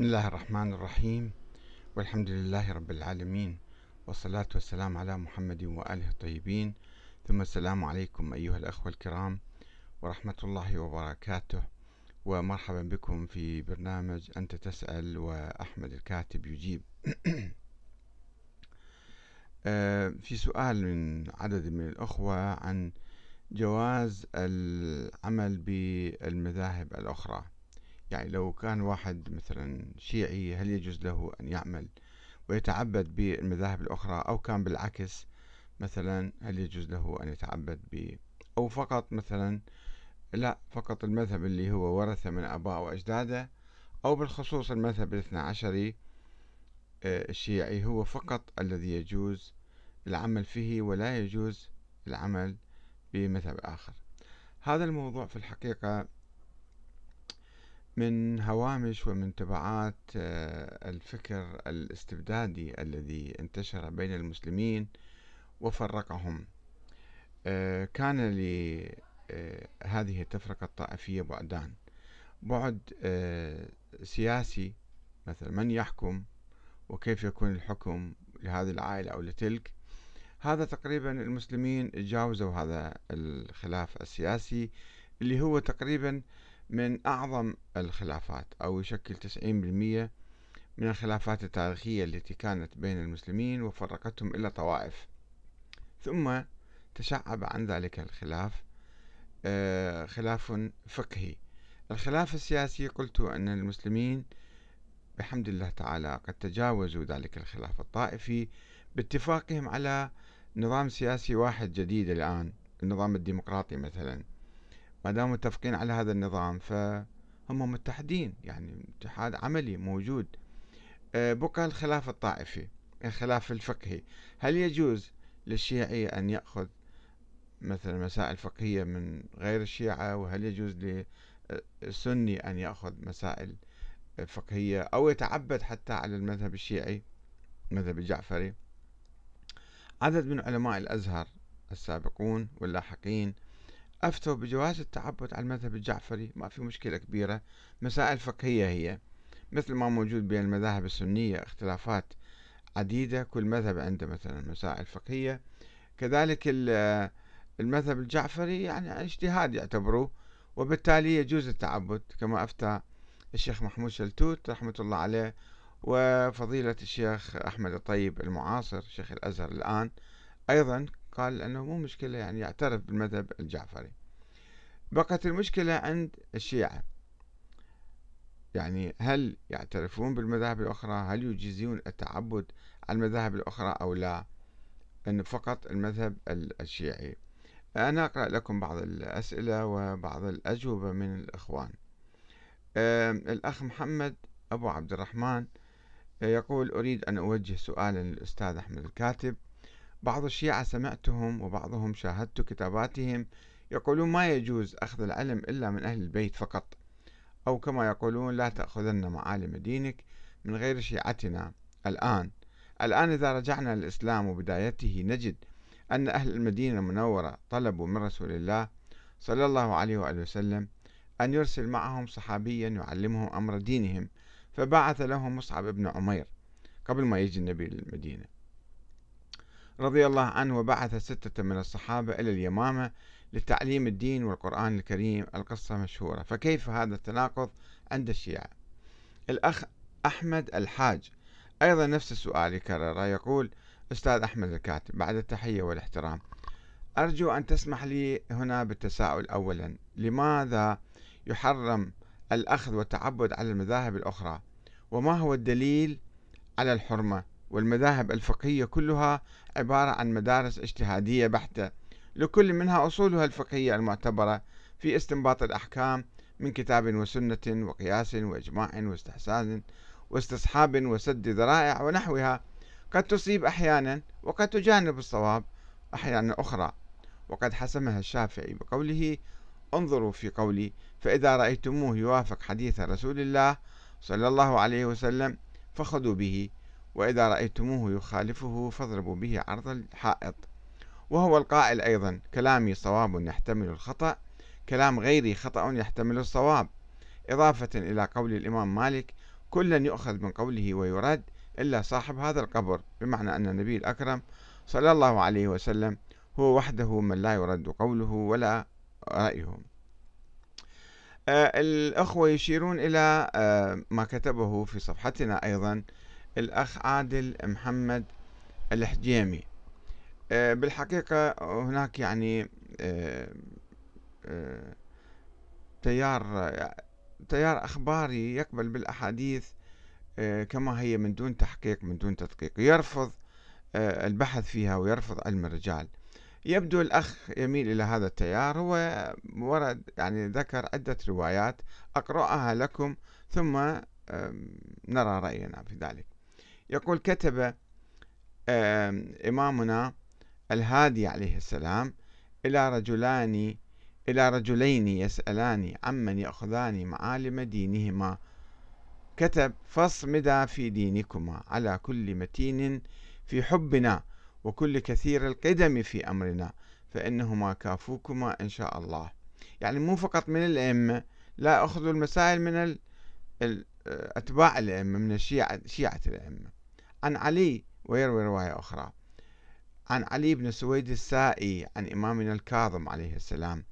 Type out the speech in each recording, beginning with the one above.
بسم الله الرحمن الرحيم. والحمد لله رب العالمين. والصلاة والسلام على محمد وآله الطيبين. ثم السلام عليكم أيها الأخوة الكرام ورحمة الله وبركاته. ومرحبا بكم في برنامج أنت تسأل وأحمد الكاتب يجيب. في سؤال من عدد من الأخوة عن جواز العمل بالمذاهب الأخرى. يعني لو كان واحد مثلا شيعي هل يجوز له أن يعمل ويتعبد بالمذاهب الأخرى أو كان بالعكس؟ مثلا هل يجوز له أن يتعبد ب أو فقط مثلا لا فقط المذهب اللي هو ورثة من أبائه وأجداده أو بالخصوص المذهب الاثنى عشري آه، الشيعي هو فقط الذي يجوز العمل فيه ولا يجوز العمل بمذهب آخر. هذا الموضوع في الحقيقة من هوامش ومن تبعات آه، الفكر الاستبدادي الذي انتشر بين المسلمين وفرقهم. آه، كان لهذه آه، التفرقة الطائفية بعدان. بعد سياسي مثل من يحكم وكيف يكون الحكم لهذه العائلة أو لتلك. هذا تقريبا المسلمين تجاوزوا هذا الخلاف السياسي اللي هو تقريبا من أعظم الخلافات أو يشكل 90% من الخلافات التاريخية التي كانت بين المسلمين وفرقتهم إلى طوائف. ثم تشعب عن ذلك الخلاف آه، خلاف فقهي. الخلاف السياسي قلت أن المسلمين بحمد الله تعالى قد تجاوزوا ذلك الخلاف الطائفي باتفاقهم على نظام سياسي واحد جديد الآن النظام الديمقراطي مثلا. ما دام متفقين على هذا النظام فهم متحدين يعني اتحاد عملي موجود. آه، بقى الخلاف الطائفي الخلاف الفقهي. هل يجوز للشيعي أن يأخذ مثلا مسائل فقهية من غير الشيعة؟ وهل يجوز للسني أن يأخذ مسائل فقهية أو يتعبد حتى على المذهب الشيعي المذهب الجعفري؟ عدد من علماء الأزهر السابقون واللاحقين أفتوا بجواز التعبد على المذهب الجعفري ما في مشكلة كبيرة. مسائل فقهية هي مثل ما موجود بين المذاهب السنية اختلافات عديدة. كل مذهب عنده مثلا مسائل فقهية. كذلك المذهب الجعفري يعني اجتهاد يعتبروه وبالتالي يجوز التعبد. كما أفتى الشيخ محمود شلتوت رحمة الله عليه وفضيلة الشيخ أحمد الطيب المعاصر شيخ الأزهر الآن. أيضا قال أنه مو مشكلة يعني يعترف بالمذهب الجعفري. بقت المشكلة عند الشيعة. يعني هل يعترفون بالمذاهب الأخرى؟ هل يجيزون التعبد على المذاهب الأخرى أو لا؟ أن فقط المذهب الشيعي. أنا أقرأ لكم بعض الأسئلة وبعض الأجوبة من الإخوان. الأخ محمد أبو عبد الرحمن يقول أريد أن أوجه سؤالا للأستاذ أحمد الكاتب. بعض الشيعة سمعتهم وبعضهم شاهدت كتاباتهم يقولون ما يجوز أخذ العلم إلا من أهل البيت فقط أو كما يقولون لا تأخذن معالم دينك من غير شيعتنا الآن. الآن إذا رجعنا للإسلام وبدايته نجد أن أهل المدينة المنورة طلبوا من رسول الله صلى الله عليه وآله وسلم أن يرسل معهم صحابيا يعلمهم أمر دينهم فبعث لهم مصعب بن عمير قبل ما يجي النبي للمدينة. رضي الله عنه وبعث ستة من الصحابة إلى اليمامة لتعليم الدين والقرآن الكريم القصة مشهورة. فكيف هذا التناقض عند الشيعة؟ الأخ أحمد الحاج أيضا نفس السؤال يكرر يقول أستاذ أحمد الكاتب بعد التحية والإحترام أرجو أن تسمح لي هنا بالتساؤل أولا. لماذا يحرم الأخذ والتعبد على المذاهب الأخرى؟ وما هو الدليل على الحرمة؟ والمذاهب الفقهية كلها عبارة عن مدارس اجتهادية بحتة. لكل منها أصولها الفقهية المعتبرة في استنباط الأحكام من كتاب وسنة وقياس وإجماع واستحسان واستصحاب وسد ذرائع ونحوها. قد تصيب أحيانا وقد تجانب الصواب أحيانا أخرى. وقد حسمها الشافعي بقوله انظروا في قولي فإذا رأيتموه يوافق حديث رسول الله صلى الله عليه وسلم فخذوا به وإذا رأيتموه يخالفه فاضربوا به عرض الحائط. وهو القائل أيضا كلامي صواب يحتمل الخطأ كلام غيري خطأ يحتمل الصواب. إضافة إلى قول الإمام مالك كلا يؤخذ من قوله ويرد إلا صاحب هذا القبر بمعنى أن النبي الأكرم صلى الله عليه وسلم هو وحده من لا يرد قوله ولا رأيه. آه، الأخوة يشيرون إلى آه، ما كتبه في صفحتنا أيضا الأخ عادل محمد الحجيمي. آه، بالحقيقة هناك يعني تيار تيار أخباري يقبل بالأحاديث كما هي من دون تحقيق من دون تدقيق. يرفض البحث فيها ويرفض علم الرجال. يبدو الأخ يميل إلى هذا التيار. هو ورد يعني ذكر عدة روايات أقرأها لكم ثم نرى رأينا في ذلك. يقول كتب إمامنا الهادي عليه السلام إلى رجلان إلى رجلين يسألان عمن يأخذان معالم دينهما. كتب فاصمدا في دينكما على كل متين في حبنا وكل كثير القدم في أمرنا فإنهما كافوكما إن شاء الله. يعني مو فقط من الأئمة لا أخذوا المسائل من أتباع الأئمة من الشيعة شيعة الأئمة. عن علي ويروي رواية أخرى. عن علي بن سويد السائي عن إمامنا الكاظم عليه السلام.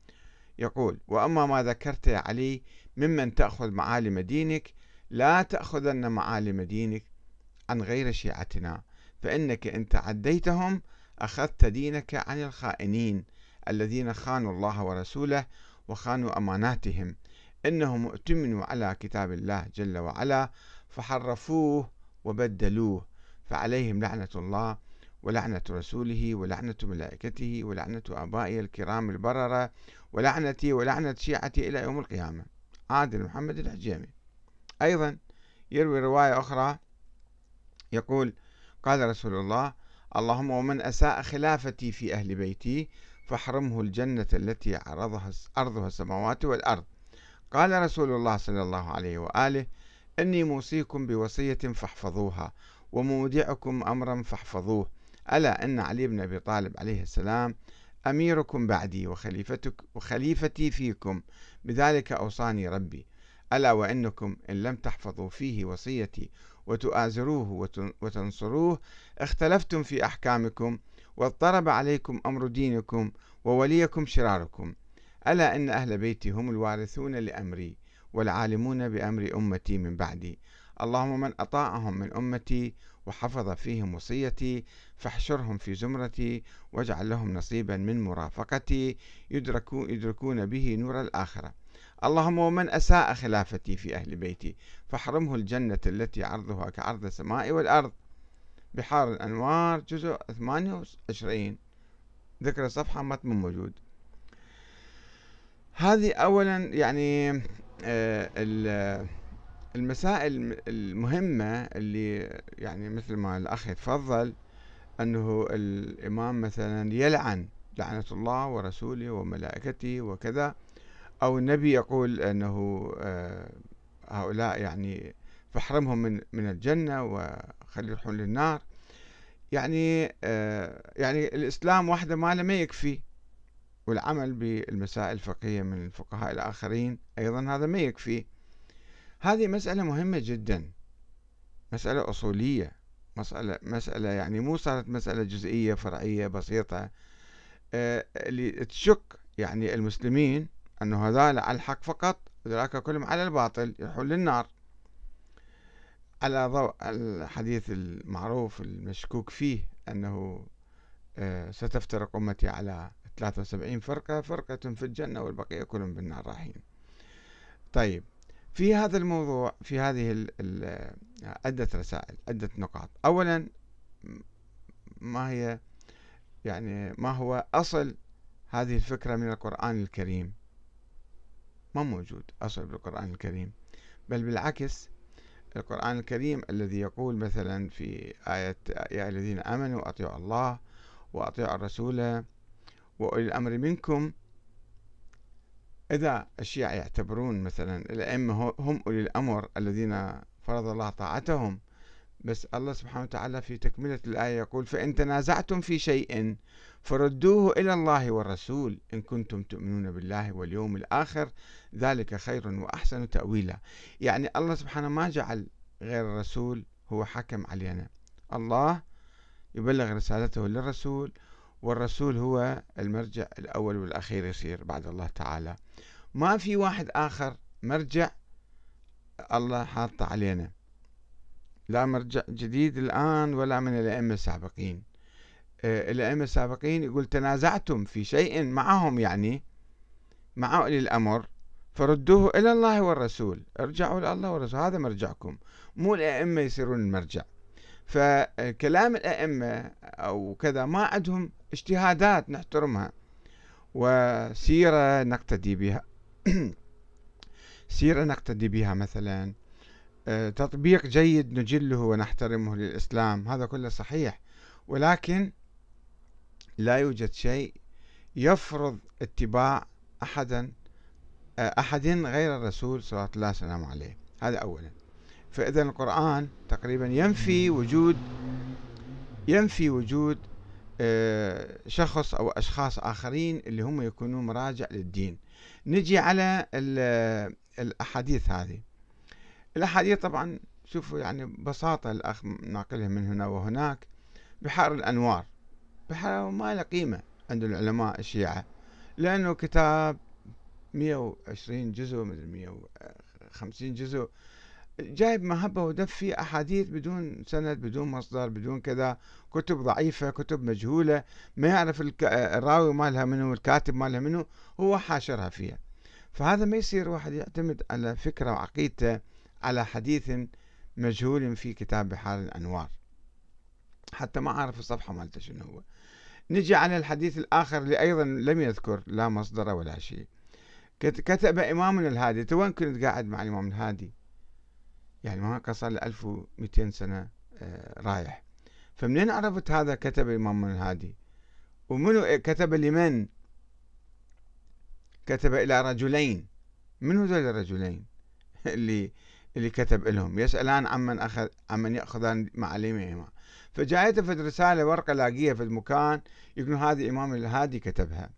يقول وأما ما ذكرت يا علي ممن تأخذ معالم دينك لا تأخذن معالم دينك عن غير شيعتنا فإنك إن تعديتهم أخذت دينك عن الخائنين الذين خانوا الله ورسوله وخانوا أماناتهم. إنهم اؤتمنوا على كتاب الله جل وعلا فحرفوه وبدلوه فعليهم لعنة الله ولعنة رسوله ولعنة ملائكته ولعنة آبائه الكرام البررة ولعنتي ولعنة شيعتي إلى يوم القيامة. عادل محمد الحجيمي. أيضا يروي رواية أخرى يقول قال رسول الله اللهم ومن أساء خلافتي في أهل بيتي فاحرمه الجنة التي عرضها أرضها السماوات والأرض. قال رسول الله صلى الله عليه وآله إني موصيكم بوصية فاحفظوها ومودعكم أمرا فاحفظوه. ألا إن علي بن أبي طالب عليه السلام أميركم بعدي وخليفتك وخليفتي فيكم. بذلك أوصاني ربي. ألا وإنكم إن لم تحفظوا فيه وصيتي وتؤازروه وتنصروه اختلفتم في أحكامكم واضطرب عليكم أمر دينكم ووليكم شراركم. ألا إن أهل بيتي هم الوارثون لأمري والعالمون بأمر أمتي من بعدي. اللهم من أطاعهم من أمتي وحفظ فيهم وصيتي فاحشرهم في زمرتي واجعل لهم نصيبا من مرافقتي يدركون به نور الآخرة. اللهم ومن أساء خلافتي في أهل بيتي فاحرمه الجنة التي عرضها كعرض السماء والأرض. بحار الأنوار جزء 28 ذكر الصفحة متن موجود. هذه أولا يعني آه، المسائل المهمة اللي يعني مثل ما الأخ يتفضل أنه الإمام مثلا يلعن لعنة الله ورسوله وملائكته وكذا أو النبي يقول أنه آه، هؤلاء يعني فاحرمهم من من الجنة وخلي يروحون للنار. يعني آه، يعني الإسلام وحده ما ما يكفي والعمل بالمسائل الفقهية من الفقهاء الآخرين أيضا هذا ما يكفي هذه مسألة مهمة جدا. مسألة أصولية. مسألة مسألة يعني مو صارت مسألة جزئية فرعية بسيطة. آه، اللي تشك يعني المسلمين أنه هذول على الحق فقط وذلك كلهم على الباطل يروحون للنار. على ضوء الحديث المعروف المشكوك فيه أنه آه، ستفترق أمتي على 73 فرقة فرقة في الجنة والبقية كلهم بالنار رايحين طيب في هذا الموضوع في هذه عدة رسائل عدة نقاط. أولا ما هي يعني ما هو أصل هذه الفكرة من القرآن الكريم؟ ما موجود أصل بالقرآن الكريم. بل بالعكس القرآن الكريم الذي يقول مثلا في آية يا الذين آمنوا أطيعوا الله وأطيعوا الرسول وأولي الأمر منكم إذا الشيعة يعتبرون مثلا الأئمة هم أولي الأمر الذين فرض الله طاعتهم بس الله سبحانه وتعالى في تكملة الآية يقول فإن تنازعتم في شيء فردوه إلى الله والرسول إن كنتم تؤمنون بالله واليوم الآخر ذلك خير وأحسن تأويلا. يعني الله سبحانه ما جعل غير الرسول هو حكم علينا. الله يبلغ رسالته للرسول والرسول هو المرجع الأول والأخير يصير بعد الله تعالى. ما في واحد آخر مرجع الله حاطه علينا. لا مرجع جديد الآن ولا من الأئمة السابقين. آه، الأئمة السابقين يقول تنازعتم في شيء معهم يعني مع أولي الأمر فردوه إلى الله والرسول. ارجعوا إلى الله والرسول. هذا مرجعكم. مو الأئمة يصيرون المرجع. فكلام الأئمة أو كذا ما عندهم اجتهادات نحترمها وسيرة نقتدي بها. سيرة نقتدي بها مثلا آه، تطبيق جيد نجله ونحترمه للإسلام هذا كله صحيح ولكن لا يوجد شيء يفرض اتباع أحدا آه، أحد غير الرسول صلى الله عليه عليه. هذا أولا. فإذا القرآن تقريبا ينفي وجود ينفي وجود شخص أو أشخاص آخرين اللي هم يكونون مراجع للدين. نجي على الأحاديث هذه. الأحاديث طبعا شوفوا يعني ببساطة الأخ ناقلها من هنا وهناك. بحار الأنوار. بحار ما له قيمة عند العلماء الشيعة لأنه كتاب 120 جزء 150 جزء. جايب مهبة ودف في أحاديث بدون سند بدون مصدر بدون كذا. كتب ضعيفة كتب مجهولة ما يعرف الراوي مالها منه الكاتب مالها منه هو حاشرها فيها. فهذا ما يصير واحد يعتمد على فكرة وعقيدته على حديث مجهول في كتاب بحار الأنوار. حتى ما أعرف الصفحة مالته شنو هو. نجي على الحديث الآخر اللي أيضا لم يذكر لا مصدر ولا شيء. كتب إمامنا الهادي. تو وين كنت قاعد مع الإمام الهادي. يعني ما قصر له 1200 سنة آه، رايح. فمنين عرفت هذا كتب الإمام الهادي؟ ومنو كتب لمن؟ كتب إلى رجلين. من هذول الرجلين اللي اللي كتب لهم؟ يسألان عمن أخذ عمن يأخذان معالمهما. فجاءته في رسالة ورقة لاقيها في المكان يقولون هذه إمام الهادي كتبها.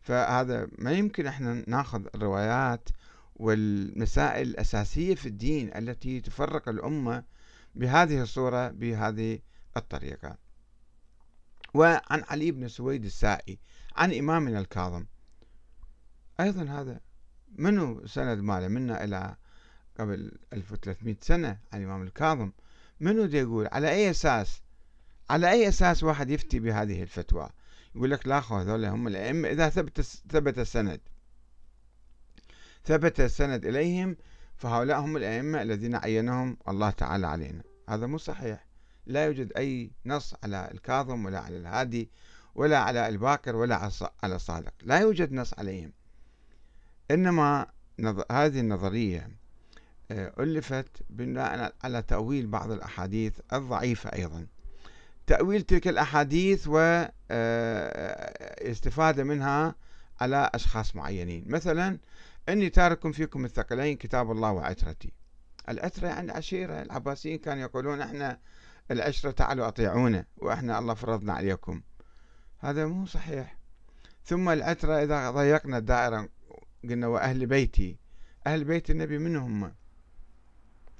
فهذا ما يمكن إحنا ناخذ الروايات والمسائل الأساسية في الدين التي تفرق الأمة بهذه الصورة بهذه الطريقة. وعن علي بن سويد السائي عن إمامنا الكاظم. أيضا هذا منو سند ماله؟ منا إلى قبل 1300 سنة عن الإمام الكاظم. منو دي يقول على أي أساس؟ على أي أساس واحد يفتي بهذه الفتوى؟ يقول لك لا أخو هذول هم الأئمة إذا ثبت ثبت السند. ثبت السند إليهم فهؤلاء هم الأئمة الذين عينهم الله تعالى علينا. هذا مو صحيح. لا يوجد أي نص على الكاظم ولا على الهادي ولا على الباكر ولا على الصادق لا يوجد نص عليهم. إنما هذه النظرية آه، ألفت بناء على تأويل بعض الأحاديث الضعيفة أيضا. تأويل تلك الأحاديث واستفادة آه، منها على أشخاص معينين. مثلا إني تارك فيكم الثقلين كتاب الله وعترتي. العترة يعني عشيرة العباسيين كانوا يقولون إحنا العشرة تعالوا أطيعونا وإحنا الله فرضنا عليكم. هذا مو صحيح. ثم العترة إذا ضيقنا الدائرة قلنا وأهل بيتي. أهل بيت النبي من هم؟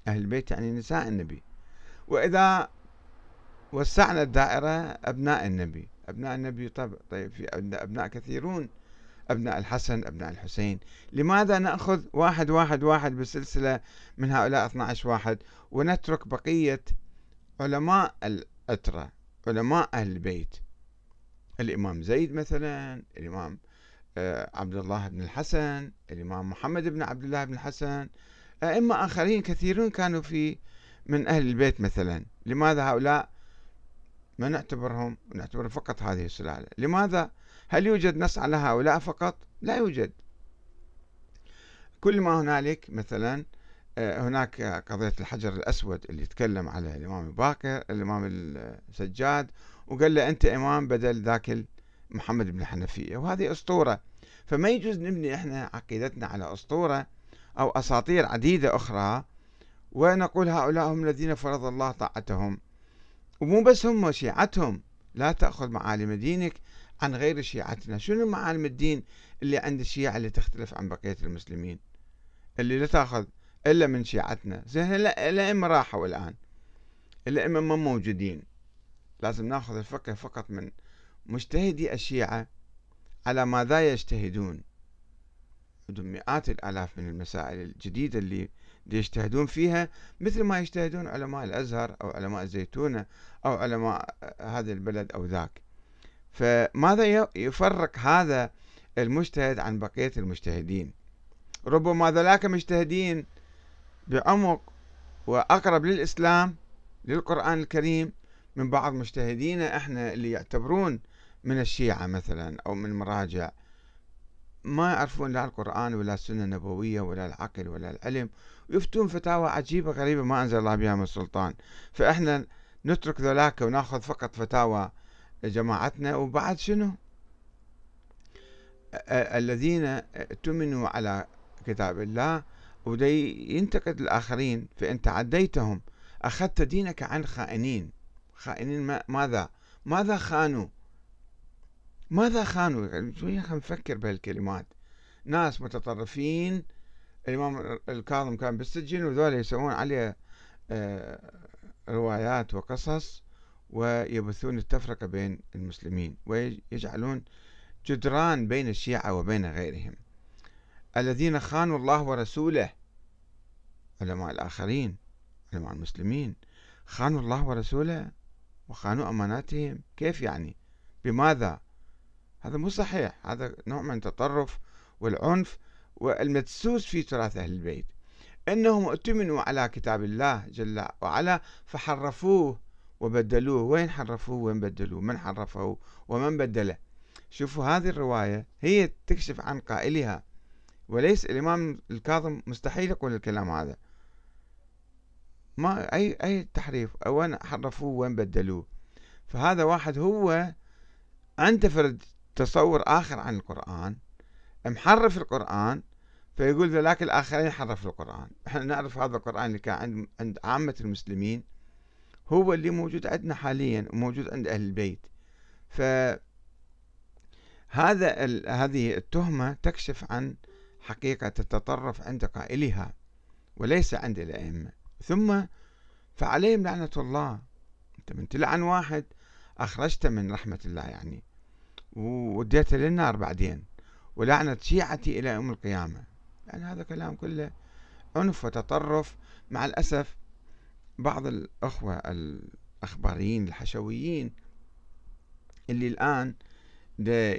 أهل البيت يعني نساء النبي. وإذا وسعنا الدائرة أبناء النبي. أبناء النبي طيب, طيب في أبناء كثيرون. أبناء الحسن أبناء الحسين. لماذا نأخذ واحد واحد واحد بالسلسلة من هؤلاء 12 واحد؟ ونترك بقية علماء الأترة علماء أهل البيت. الإمام زيد مثلا الإمام آه، عبد الله بن الحسن الإمام محمد بن عبد الله بن الحسن. أئمة آخرين كثيرون كانوا في من أهل البيت مثلا. لماذا هؤلاء ما نعتبرهم نعتبر فقط هذه السلالة؟ لماذا هل يوجد نص على هؤلاء فقط؟ لا يوجد. كل ما هنالك مثلا آه، هناك قضية الحجر الأسود اللي يتكلم على الإمام باكر الإمام السجاد وقال له أنت إمام بدل ذاك محمد بن الحنفية وهذه أسطورة. فما يجوز نبني إحنا عقيدتنا على أسطورة أو أساطير عديدة أخرى ونقول هؤلاء هم الذين فرض الله طاعتهم. ومو بس هم شيعتهم لا تأخذ معالم دينك. عن غير شيعتنا. شنو معالم الدين اللي عند الشيعة اللي تختلف عن بقية المسلمين؟ اللي لا تأخذ إلا من شيعتنا. زين الأئمة راحوا الآن. الأئمة ما موجودين. لازم نأخذ الفقه فقط من مجتهدي الشيعة على ماذا يجتهدون. عندهم مئات الآلاف من المسائل الجديدة اللي يجتهدون فيها مثل ما يجتهدون علماء الأزهر أو علماء الزيتونة أو علماء هذا البلد أو ذاك. فماذا يفرق هذا المجتهد عن بقية المجتهدين؟ ربما ذلك مجتهدين بعمق وأقرب للإسلام للقرآن الكريم من بعض مجتهدينا إحنا اللي يعتبرون من الشيعة مثلا أو من المراجع ما يعرفون لا القرآن ولا السنة النبوية ولا العقل ولا العلم ويفتون فتاوى عجيبة غريبة ما أنزل الله بها من السلطان فإحنا نترك ذلاك ونأخذ فقط فتاوى جماعتنا وبعد شنو؟ الذين اتمنوا على كتاب الله ودي ينتقد الآخرين فإن تعديتهم أخذت دينك عن خائنين. خائنين ماذا؟ ماذا خانوا؟ ماذا خانوا؟ يعني شوية نفكر بهالكلمات. ناس متطرفين الإمام الكاظم كان بالسجن وذولا يسوون عليه روايات وقصص. ويبثون التفرقة بين المسلمين ويجعلون جدران بين الشيعة وبين غيرهم. الذين خانوا الله ورسوله علماء الآخرين علماء المسلمين خانوا الله ورسوله وخانوا أماناتهم. كيف يعني؟ بماذا؟ هذا مو صحيح. هذا نوع من التطرف والعنف والمدسوس في تراث أهل البيت. أنهم ائتمنوا على كتاب الله جل وعلا فحرفوه وبدلوه. وين حرفوه وين بدلوه؟ من حرفه ومن بدله؟ شوفوا هذه الرواية هي تكشف عن قائلها. وليس الإمام الكاظم مستحيل يقول الكلام هذا. ما أي أي تحريف؟ وين حرفوه وين بدلوه؟ فهذا واحد هو عنده فرد تصور آخر عن القرآن محرف القرآن فيقول ذلك الآخرين حرفوا القرآن. إحنا نعرف هذا القرآن اللي كان عند عامة المسلمين هو اللي موجود عندنا حاليا وموجود عند أهل البيت. ف هذا هذه التهمة تكشف عن حقيقة التطرف عند قائلها وليس عند الأئمة. ثم فعليهم لعنة الله. أنت من تلعن واحد أخرجته من رحمة الله يعني وديته للنار بعدين. ولعنة شيعتي إلى يوم القيامة. يعني هذا كلام كله عنف وتطرف. مع الأسف بعض الأخوة الأخباريين الحشويين اللي الآن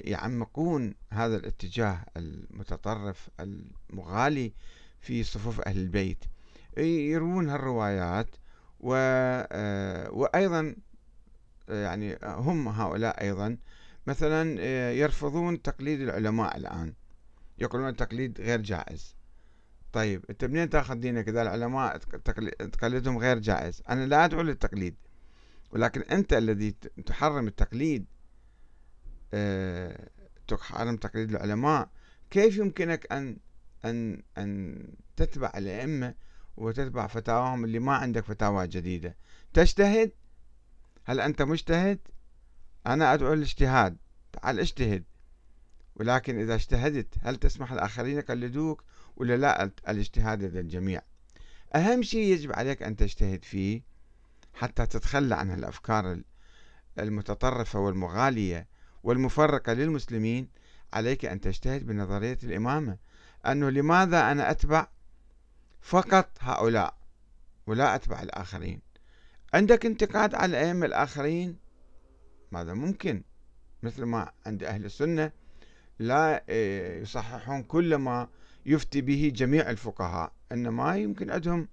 يعمقون هذا الاتجاه المتطرف المغالي في صفوف أهل البيت. يروون هالروايات و... آه، وأيضا يعني هم هؤلاء أيضا مثلا آه، يرفضون تقليد العلماء الآن. يقولون التقليد غير جائز. طيب انت منين تاخذ دينك اذا العلماء تقليدهم غير جائز. أنا لا أدعو للتقليد ولكن أنت الذي تحرم التقليد أه تحرم تقليد العلماء كيف يمكنك ان ان أن تتبع الأئمة وتتبع فتاواهم اللي ما عندك فتاوى جديدة؟ تجتهد؟ هل أنت مجتهد؟ أنا أدعو للاجتهاد تعال اجتهد. ولكن إذا اجتهدت هل تسمح الآخرين يقلدوك؟ ولا لا الاجتهاد للجميع أهم شيء يجب عليك أن تجتهد فيه حتى تتخلى عن الأفكار المتطرفة والمغالية والمفرقة للمسلمين. عليك أن تجتهد بنظرية الإمامة أنه لماذا أنا أتبع فقط هؤلاء ولا أتبع الآخرين؟ عندك انتقاد على الأئمة الآخرين؟ ماذا ممكن؟ مثل ما عند أهل السنة لا آه، يصححون كل ما يفتي به جميع الفقهاء إنما يمكن عندهم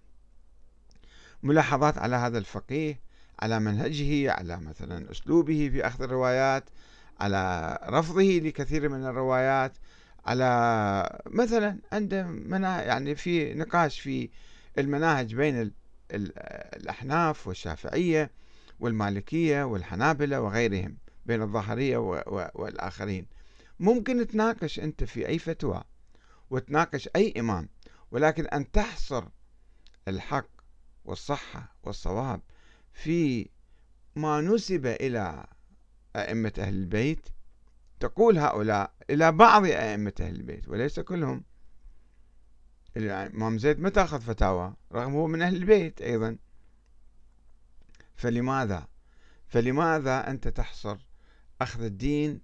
ملاحظات على هذا الفقيه على منهجه على مثلا أسلوبه في أخذ الروايات على رفضه لكثير من الروايات على مثلا عنده منا يعني في نقاش في المناهج بين الأحناف والشافعية والمالكية والحنابلة وغيرهم بين الظاهرية والآخرين. ممكن تناقش أنت في أي فتوى. وتناقش أي إمام ولكن أن تحصر الحق والصحة والصواب في ما نسب إلى أئمة أهل البيت تقول هؤلاء إلى بعض أئمة أهل البيت وليس كلهم. الإمام زيد ما تأخذ فتاوى؟ رغم هو من أهل البيت أيضا. فلماذا؟ فلماذا أنت تحصر أخذ الدين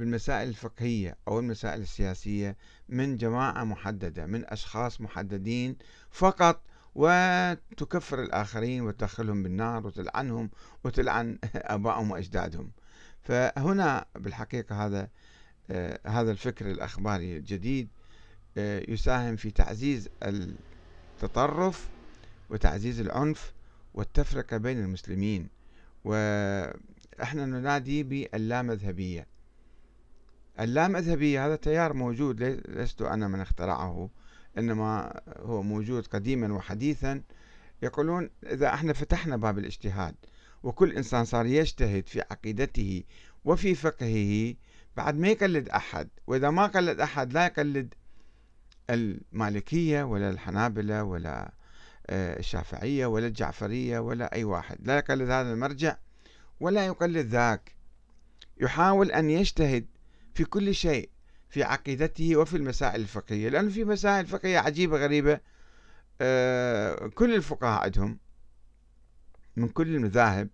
بالمسائل الفقهية أو المسائل السياسية من جماعة محددة من أشخاص محددين فقط وتكفر الآخرين وتدخلهم بالنار وتلعنهم وتلعن آبائهم وأجدادهم. فهنا بالحقيقة هذا آه هذا الفكر الأخباري الجديد آه يساهم في تعزيز التطرف وتعزيز العنف والتفرقة بين المسلمين. وإحنا ننادي باللامذهبية. اللامذهبية هذا تيار موجود لست أنا من اخترعه إنما هو موجود قديما وحديثا. يقولون إذا إحنا فتحنا باب الاجتهاد وكل إنسان صار يجتهد في عقيدته وفي فقهه بعد ما يقلد أحد وإذا ما قلد أحد لا يقلد المالكية ولا الحنابلة ولا آه، الشافعية ولا الجعفرية ولا أي واحد. لا يقلد هذا المرجع ولا يقلد ذاك. يحاول أن يجتهد في كل شيء في عقيدته وفي المسائل الفقهية لأنه في مسائل فقهية عجيبة غريبة آه، كل الفقهاء عندهم من كل المذاهب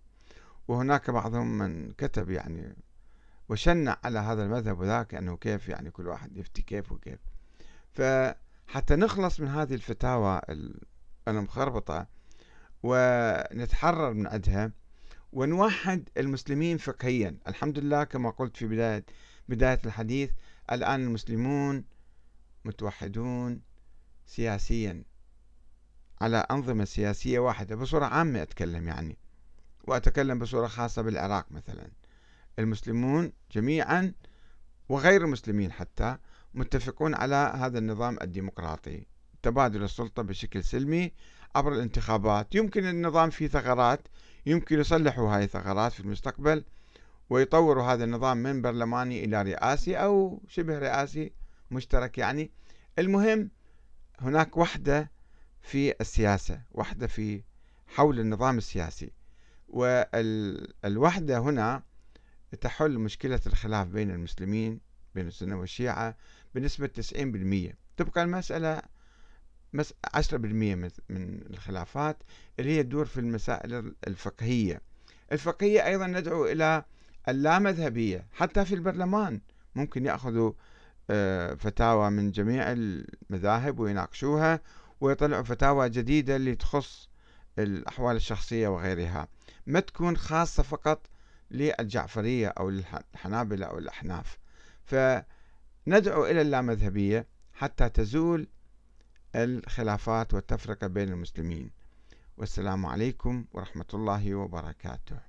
وهناك بعضهم من كتب يعني وشنع على هذا المذهب وذاك أنه كيف يعني كل واحد يفتي كيف وكيف. فحتى نخلص من هذه الفتاوى المخربطة ونتحرر من عندها ونوحد المسلمين فقهيا. الحمد لله كما قلت في بداية بداية الحديث الآن المسلمون متوحدون سياسيا. على أنظمة سياسية واحدة بصورة عامة أتكلم يعني وأتكلم بصورة خاصة بالعراق مثلا. المسلمون جميعا وغير المسلمين حتى متفقون على هذا النظام الديمقراطي. تبادل السلطة بشكل سلمي عبر الانتخابات. يمكن النظام فيه ثغرات يمكن يصلحوا هاي الثغرات في المستقبل ويطوروا هذا النظام من برلماني إلى رئاسي أو شبه رئاسي مشترك. يعني المهم هناك وحدة في السياسة وحدة في حول النظام السياسي. والوحدة هنا تحل مشكلة الخلاف بين المسلمين بين السنة والشيعة بنسبة 90% تبقى المسألة 10% من الخلافات اللي هي تدور في المسائل الفقهية. الفقهية أيضا ندعو إلى اللامذهبية حتى في البرلمان ممكن يأخذوا آه، فتاوى من جميع المذاهب ويناقشوها ويطلعوا فتاوى جديدة اللي تخص الأحوال الشخصية وغيرها. ما تكون خاصة فقط للجعفرية أو الحنابلة أو الأحناف. فندعو إلى اللامذهبية حتى تزول الخلافات والتفرقة بين المسلمين. والسلام عليكم ورحمة الله وبركاته.